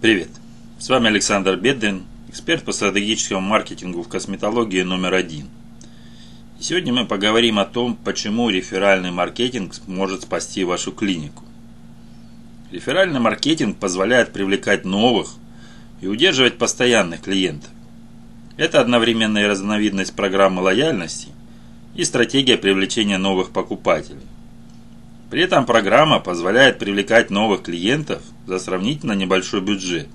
Привет! С вами Александр Бедрин, эксперт по стратегическому маркетингу в косметологии номер один. И сегодня мы поговорим о том, почему реферальный маркетинг может спасти вашу клинику. Реферальный маркетинг позволяет привлекать новых и удерживать постоянных клиентов. Это одновременно и разновидность программы лояльности и стратегия привлечения новых покупателей. При этом программа позволяет привлекать новых клиентов за сравнительно небольшой бюджет.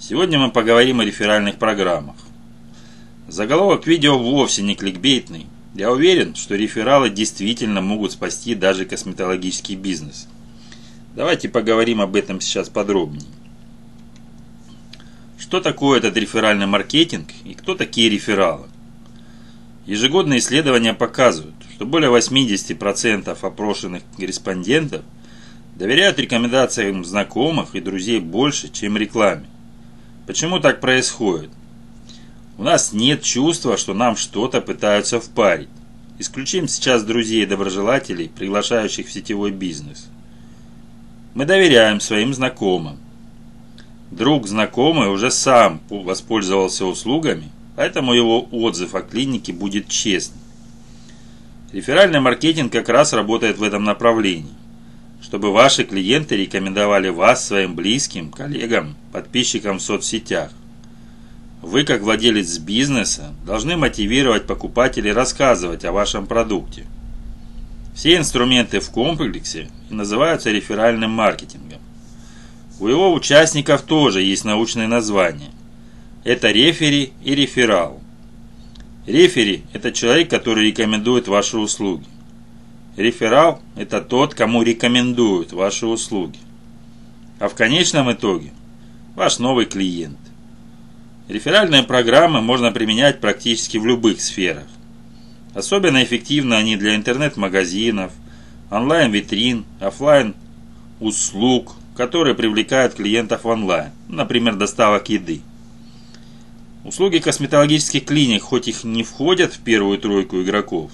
Сегодня мы поговорим о реферальных программах. Заголовок видео вовсе не кликбейтный. Я уверен, что рефералы действительно могут спасти даже косметологический бизнес. Давайте поговорим об этом сейчас подробнее. Что такое этот реферальный маркетинг и кто такие рефералы? Ежегодные исследования показывают, что более 80% опрошенных респондентов доверяют рекомендациям знакомых и друзей больше, чем рекламе. Почему так происходит? У нас нет чувства, что нам что-то пытаются впарить. Исключим сейчас друзей и доброжелателей, приглашающих в сетевой бизнес. Мы доверяем своим знакомым. Друг знакомый уже сам воспользовался услугами, поэтому его отзыв о клинике будет честным. Реферальный маркетинг как раз работает в этом направлении, чтобы ваши клиенты рекомендовали вас своим близким, коллегам, подписчикам в соцсетях. Вы, как владелец бизнеса, должны мотивировать покупателей рассказывать о вашем продукте. Все инструменты в комплексе называются реферальным маркетингом. У его участников тоже есть научное название. Это рефери и реферал. Рефери – это человек, который рекомендует ваши услуги. Реферал – это тот, кому рекомендуют ваши услуги. А в конечном итоге – ваш новый клиент. Реферальные программы можно применять практически в любых сферах. Особенно эффективны они для интернет-магазинов, онлайн-витрин, офлайн услуг, которые привлекают клиентов онлайн, например, доставок еды. Услуги косметологических клиник, хоть их не входят в первую тройку игроков,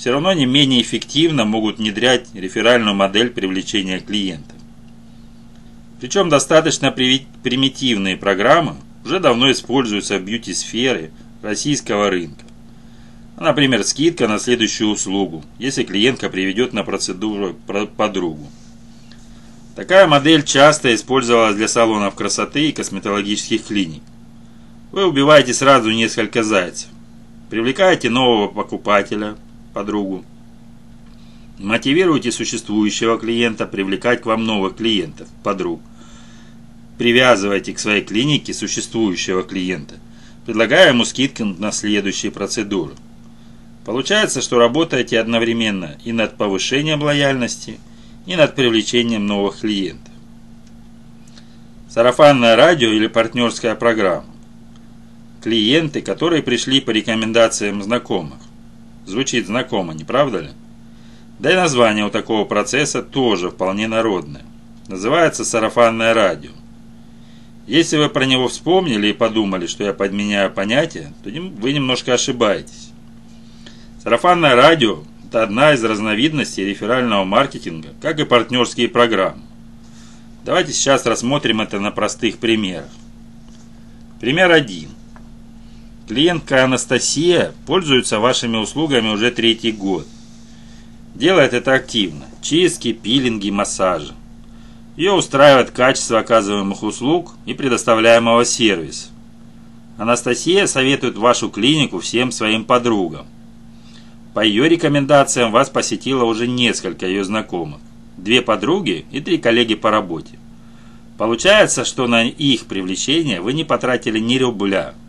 все равно не менее эффективно могут внедрять реферальную модель привлечения клиентов. Причем достаточно примитивные программы уже давно используются в бьюти-сфере российского рынка. Например, скидка на следующую услугу, если клиентка приведет на процедуру подругу. Такая модель часто использовалась для салонов красоты и косметологических клиник. Вы убиваете сразу несколько зайцев. Привлекаете нового покупателя, подругу. Мотивируете существующего клиента привлекать к вам новых клиентов, подруг. Привязывайте к своей клинике существующего клиента, предлагая ему скидки на следующие процедуры. Получается, что работаете одновременно и над повышением лояльности, и над привлечением новых клиентов. Сарафанное радио или партнерская программа клиенты, которые пришли по рекомендациям знакомых. Звучит знакомо, не правда ли? Да и название у такого процесса тоже вполне народное. Называется сарафанное радио. Если вы про него вспомнили и подумали, что я подменяю понятие, то вы немножко ошибаетесь. Сарафанное радио – это одна из разновидностей реферального маркетинга, как и партнерские программы. Давайте сейчас рассмотрим это на простых примерах. Пример 1. Клиентка Анастасия пользуется вашими услугами уже третий год. Делает это активно. Чистки, пилинги, массажи. Ее устраивает качество оказываемых услуг и предоставляемого сервиса. Анастасия советует вашу клинику всем своим подругам. По ее рекомендациям вас посетило уже несколько ее знакомых. Две подруги и три коллеги по работе. Получается, что на их привлечение вы не потратили ни рубля –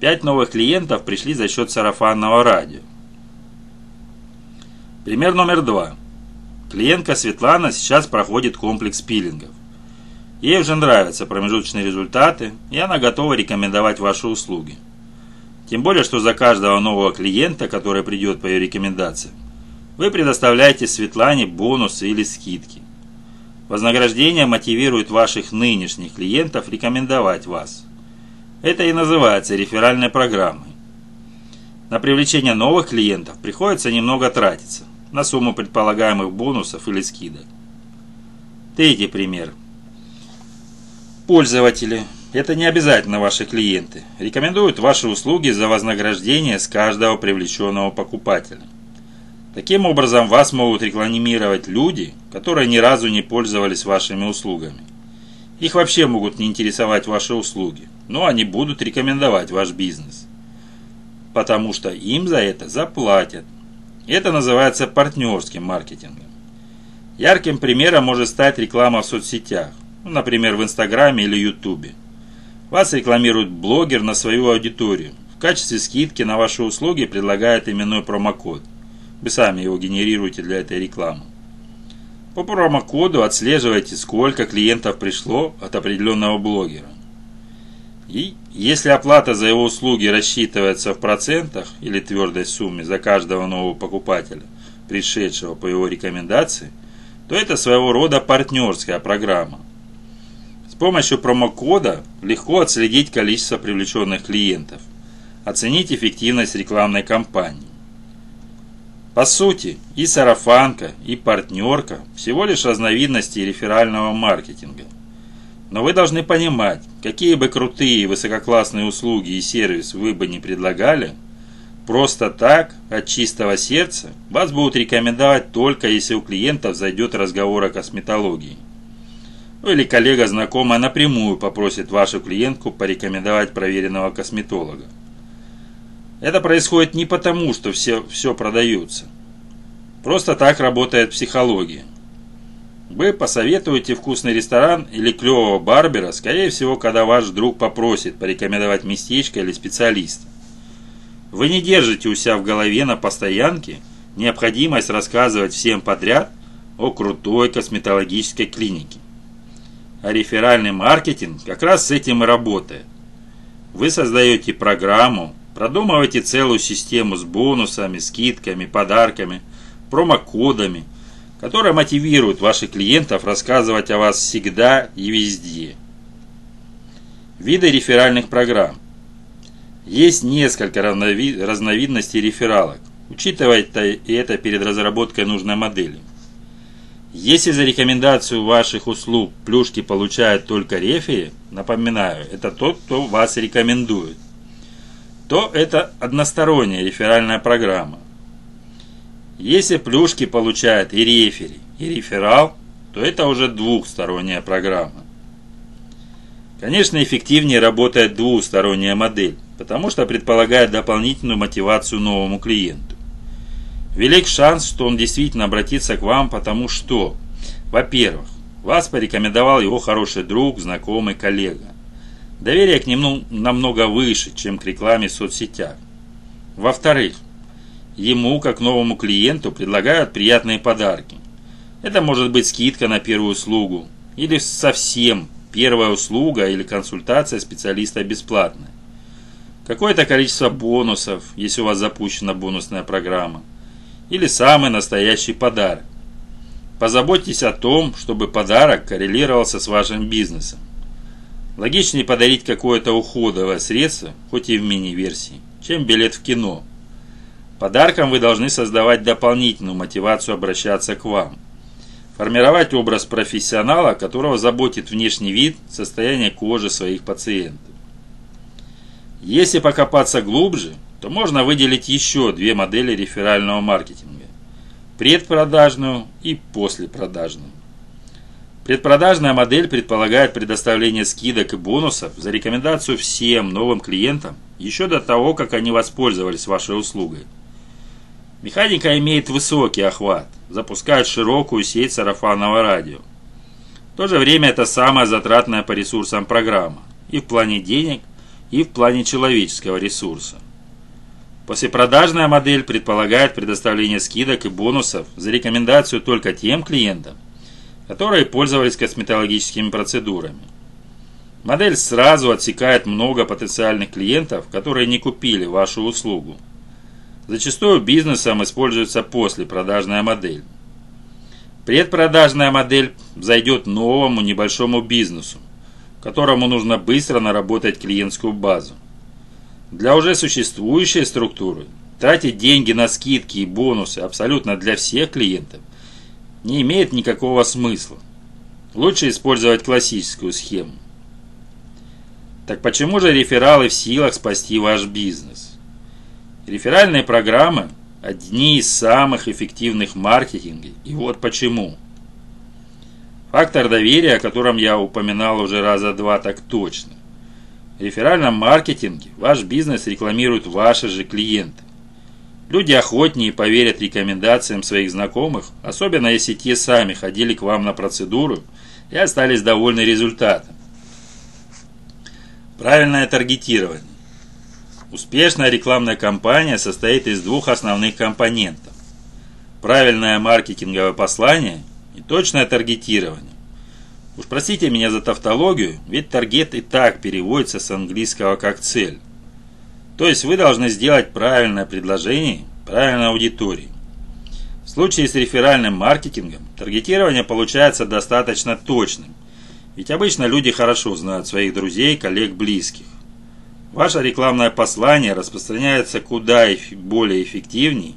Пять новых клиентов пришли за счет сарафанного радио. Пример номер два. Клиентка Светлана сейчас проходит комплекс пилингов. Ей уже нравятся промежуточные результаты, и она готова рекомендовать ваши услуги. Тем более, что за каждого нового клиента, который придет по ее рекомендациям, вы предоставляете Светлане бонусы или скидки. Вознаграждение мотивирует ваших нынешних клиентов рекомендовать вас. Это и называется реферальной программой. На привлечение новых клиентов приходится немного тратиться на сумму предполагаемых бонусов или скидок. Третий пример. Пользователи, это не обязательно ваши клиенты, рекомендуют ваши услуги за вознаграждение с каждого привлеченного покупателя. Таким образом, вас могут рекламировать люди, которые ни разу не пользовались вашими услугами. Их вообще могут не интересовать ваши услуги, но они будут рекомендовать ваш бизнес. Потому что им за это заплатят. Это называется партнерским маркетингом. Ярким примером может стать реклама в соцсетях, ну, например, в Инстаграме или Ютубе. Вас рекламирует блогер на свою аудиторию. В качестве скидки на ваши услуги предлагает именной промокод. Вы сами его генерируете для этой рекламы. По промокоду отслеживайте, сколько клиентов пришло от определенного блогера. И если оплата за его услуги рассчитывается в процентах или твердой сумме за каждого нового покупателя, пришедшего по его рекомендации, то это своего рода партнерская программа. С помощью промокода легко отследить количество привлеченных клиентов, оценить эффективность рекламной кампании. По сути, и сарафанка, и партнерка – всего лишь разновидности реферального маркетинга. Но вы должны понимать, какие бы крутые и высококлассные услуги и сервис вы бы не предлагали, просто так, от чистого сердца, вас будут рекомендовать только если у клиентов зайдет разговор о косметологии. Ну или коллега знакомая напрямую попросит вашу клиентку порекомендовать проверенного косметолога. Это происходит не потому, что все, все продается. Просто так работает психология. Вы посоветуете вкусный ресторан или клевого барбера, скорее всего, когда ваш друг попросит порекомендовать местечко или специалиста. Вы не держите у себя в голове на постоянке необходимость рассказывать всем подряд о крутой косметологической клинике. А реферальный маркетинг как раз с этим и работает. Вы создаете программу, Продумывайте целую систему с бонусами, скидками, подарками, промокодами, которая мотивирует ваших клиентов рассказывать о вас всегда и везде. Виды реферальных программ. Есть несколько разновидностей рефералок. Учитывайте это перед разработкой нужной модели. Если за рекомендацию ваших услуг плюшки получают только рефери, напоминаю, это тот, кто вас рекомендует то это односторонняя реферальная программа. Если плюшки получает и рефери, и реферал, то это уже двухсторонняя программа. Конечно, эффективнее работает двусторонняя модель, потому что предполагает дополнительную мотивацию новому клиенту. Велик шанс, что он действительно обратится к вам, потому что, во-первых, вас порекомендовал его хороший друг, знакомый, коллега. Доверие к нему намного выше, чем к рекламе в соцсетях. Во-вторых, ему, как новому клиенту, предлагают приятные подарки. Это может быть скидка на первую услугу, или совсем первая услуга или консультация специалиста бесплатная. Какое-то количество бонусов, если у вас запущена бонусная программа. Или самый настоящий подарок. Позаботьтесь о том, чтобы подарок коррелировался с вашим бизнесом. Логичнее подарить какое-то уходовое средство, хоть и в мини-версии, чем билет в кино. Подарком вы должны создавать дополнительную мотивацию обращаться к вам. Формировать образ профессионала, которого заботит внешний вид, состояние кожи своих пациентов. Если покопаться глубже, то можно выделить еще две модели реферального маркетинга. Предпродажную и послепродажную. Предпродажная модель предполагает предоставление скидок и бонусов за рекомендацию всем новым клиентам еще до того, как они воспользовались вашей услугой. Механика имеет высокий охват, запускает широкую сеть сарафанного радио. В то же время это самая затратная по ресурсам программа, и в плане денег, и в плане человеческого ресурса. Послепродажная модель предполагает предоставление скидок и бонусов за рекомендацию только тем клиентам, которые пользовались косметологическими процедурами. Модель сразу отсекает много потенциальных клиентов, которые не купили вашу услугу. Зачастую бизнесом используется послепродажная модель. Предпродажная модель зайдет новому небольшому бизнесу, которому нужно быстро наработать клиентскую базу. Для уже существующей структуры тратить деньги на скидки и бонусы абсолютно для всех клиентов – не имеет никакого смысла. Лучше использовать классическую схему. Так почему же рефералы в силах спасти ваш бизнес? Реферальные программы – одни из самых эффективных в и вот почему. Фактор доверия, о котором я упоминал уже раза два так точно. В реферальном маркетинге ваш бизнес рекламируют ваши же клиенты. Люди охотнее поверят рекомендациям своих знакомых, особенно если те сами ходили к вам на процедуру и остались довольны результатом. Правильное таргетирование. Успешная рекламная кампания состоит из двух основных компонентов. Правильное маркетинговое послание и точное таргетирование. Уж простите меня за тавтологию, ведь таргет и так переводится с английского как цель. То есть вы должны сделать правильное предложение правильной аудитории. В случае с реферальным маркетингом таргетирование получается достаточно точным, ведь обычно люди хорошо знают своих друзей, коллег, близких. Ваше рекламное послание распространяется куда более эффективней,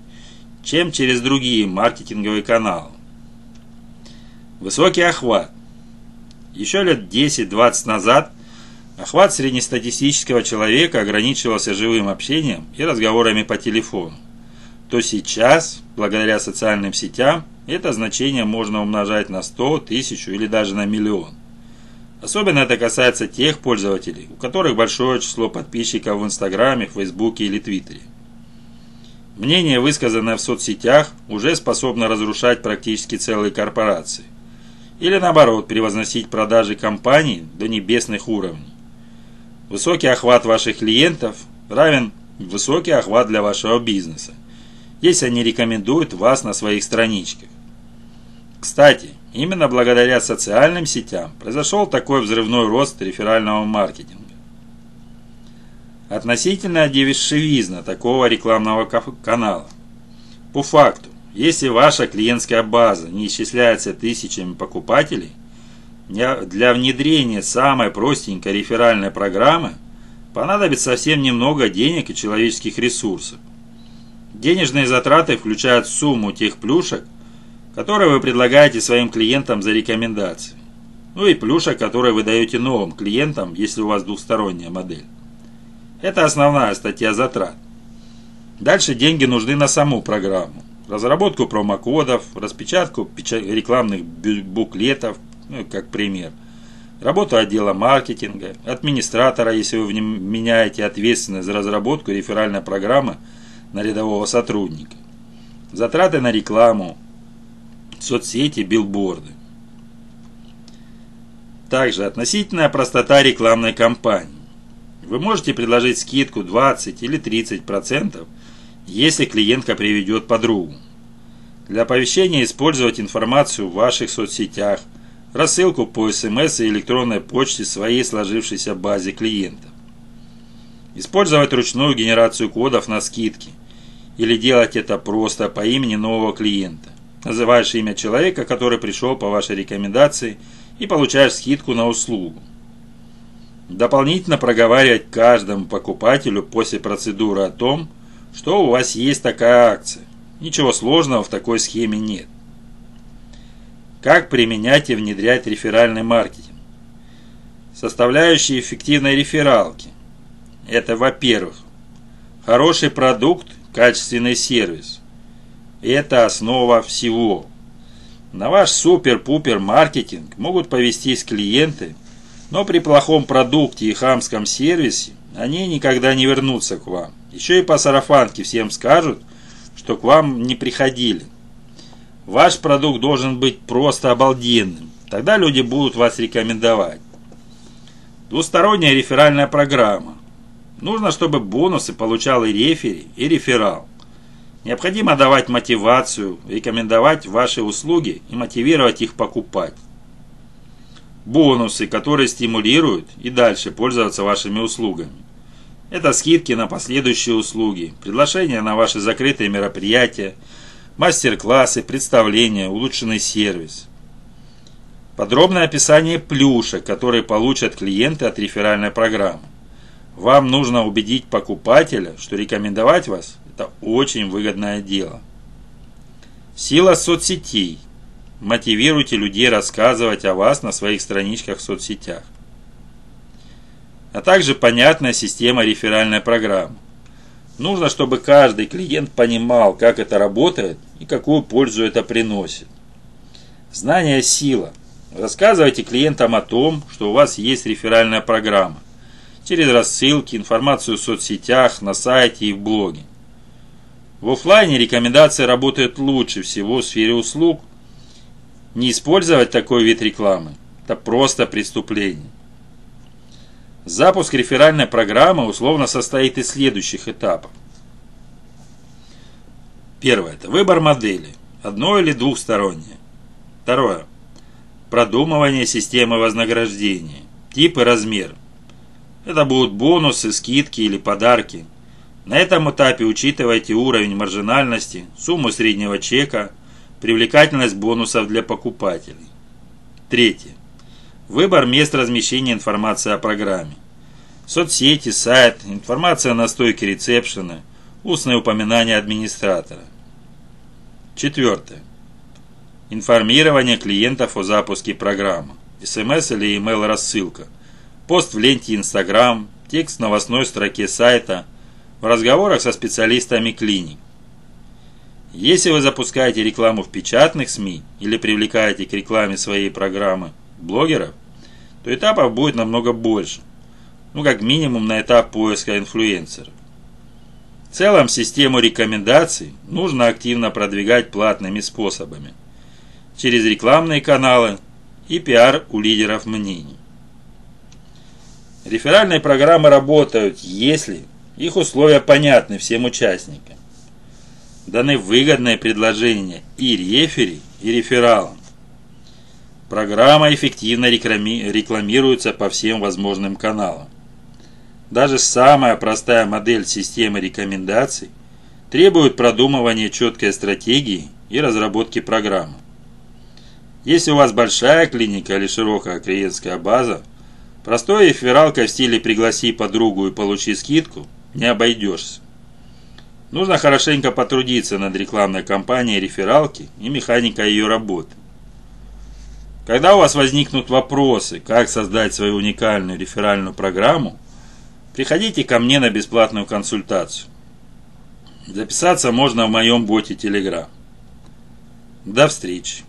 чем через другие маркетинговые каналы. Высокий охват. Еще лет 10-20 назад охват среднестатистического человека ограничивался живым общением и разговорами по телефону. То сейчас, благодаря социальным сетям, это значение можно умножать на 100, 1000 или даже на миллион. Особенно это касается тех пользователей, у которых большое число подписчиков в Инстаграме, Фейсбуке или Твиттере. Мнение, высказанное в соцсетях, уже способно разрушать практически целые корпорации. Или наоборот, превозносить продажи компаний до небесных уровней. Высокий охват ваших клиентов равен высокий охват для вашего бизнеса, если они рекомендуют вас на своих страничках. Кстати, именно благодаря социальным сетям произошел такой взрывной рост реферального маркетинга. Относительная дешевизна такого рекламного канала. По факту, если ваша клиентская база не исчисляется тысячами покупателей, для внедрения самой простенькой реферальной программы понадобится совсем немного денег и человеческих ресурсов. Денежные затраты включают сумму тех плюшек, которые вы предлагаете своим клиентам за рекомендации. Ну и плюшек, которые вы даете новым клиентам, если у вас двухсторонняя модель. Это основная статья затрат. Дальше деньги нужны на саму программу разработку промокодов, распечатку рекламных буклетов, ну, как пример, работу отдела маркетинга, администратора, если вы меняете ответственность за разработку реферальной программы на рядового сотрудника, затраты на рекламу, соцсети, билборды. Также относительная простота рекламной кампании. Вы можете предложить скидку 20 или 30% если клиентка приведет подругу. Для оповещения использовать информацию в ваших соцсетях, рассылку по СМС и электронной почте своей сложившейся базе клиентов. Использовать ручную генерацию кодов на скидки или делать это просто по имени нового клиента. Называешь имя человека, который пришел по вашей рекомендации и получаешь скидку на услугу. Дополнительно проговаривать каждому покупателю после процедуры о том, что у вас есть такая акция. Ничего сложного в такой схеме нет. Как применять и внедрять реферальный маркетинг? Составляющие эффективной рефералки. Это, во-первых, хороший продукт, качественный сервис. Это основа всего. На ваш супер-пупер маркетинг могут повестись клиенты, но при плохом продукте и хамском сервисе они никогда не вернутся к вам. Еще и по сарафанке всем скажут, что к вам не приходили. Ваш продукт должен быть просто обалденным. Тогда люди будут вас рекомендовать. Двусторонняя реферальная программа. Нужно, чтобы бонусы получал и рефери, и реферал. Необходимо давать мотивацию, рекомендовать ваши услуги и мотивировать их покупать. Бонусы, которые стимулируют и дальше пользоваться вашими услугами. Это скидки на последующие услуги, приглашения на ваши закрытые мероприятия, мастер-классы, представления, улучшенный сервис. Подробное описание плюшек, которые получат клиенты от реферальной программы. Вам нужно убедить покупателя, что рекомендовать вас – это очень выгодное дело. Сила соцсетей. Мотивируйте людей рассказывать о вас на своих страничках в соцсетях. а также понятная система реферальной программы. Нужно, чтобы каждый клиент понимал, как это работает и какую пользу это приносит. Знание – сила. Рассказывайте клиентам о том, что у вас есть реферальная программа. Через рассылки, информацию в соцсетях, на сайте и в блоге. В офлайне рекомендации работают лучше всего в сфере услуг. Не использовать такой вид рекламы – это просто преступление. Запуск реферальной программы условно состоит из следующих этапов. Первое – это выбор модели, одно или двухстороннее. Второе – продумывание системы вознаграждения, тип и размер. Это будут бонусы, скидки или подарки. На этом этапе учитывайте уровень маржинальности, сумму среднего чека, привлекательность бонусов для покупателей. Третье. Выбор мест размещения информации о программе. Соцсети, сайт, информация на стойке ресепшена, устное упоминание администратора. Четвертое. Информирование клиентов о запуске программы. СМС или email рассылка. Пост в ленте Instagram, текст в новостной строке сайта, в разговорах со специалистами клиник. Если вы запускаете рекламу в печатных СМИ или привлекаете к рекламе своей программы блогеров, то этапов будет намного больше. Ну, как минимум на этап поиска инфлюенсеров. В целом, систему рекомендаций нужно активно продвигать платными способами. Через рекламные каналы и пиар у лидеров мнений. Реферальные программы работают, если их условия понятны всем участникам. Даны выгодные предложения и рефери, и рефералам. Программа эффективно рекламируется по всем возможным каналам. Даже самая простая модель системы рекомендаций требует продумывания четкой стратегии и разработки программы. Если у вас большая клиника или широкая клиентская база, простой рефералкой в стиле «пригласи подругу и получи скидку» не обойдешься. Нужно хорошенько потрудиться над рекламной кампанией рефералки и механикой ее работы. Когда у вас возникнут вопросы, как создать свою уникальную реферальную программу, приходите ко мне на бесплатную консультацию. Записаться можно в моем боте Telegram. До встречи.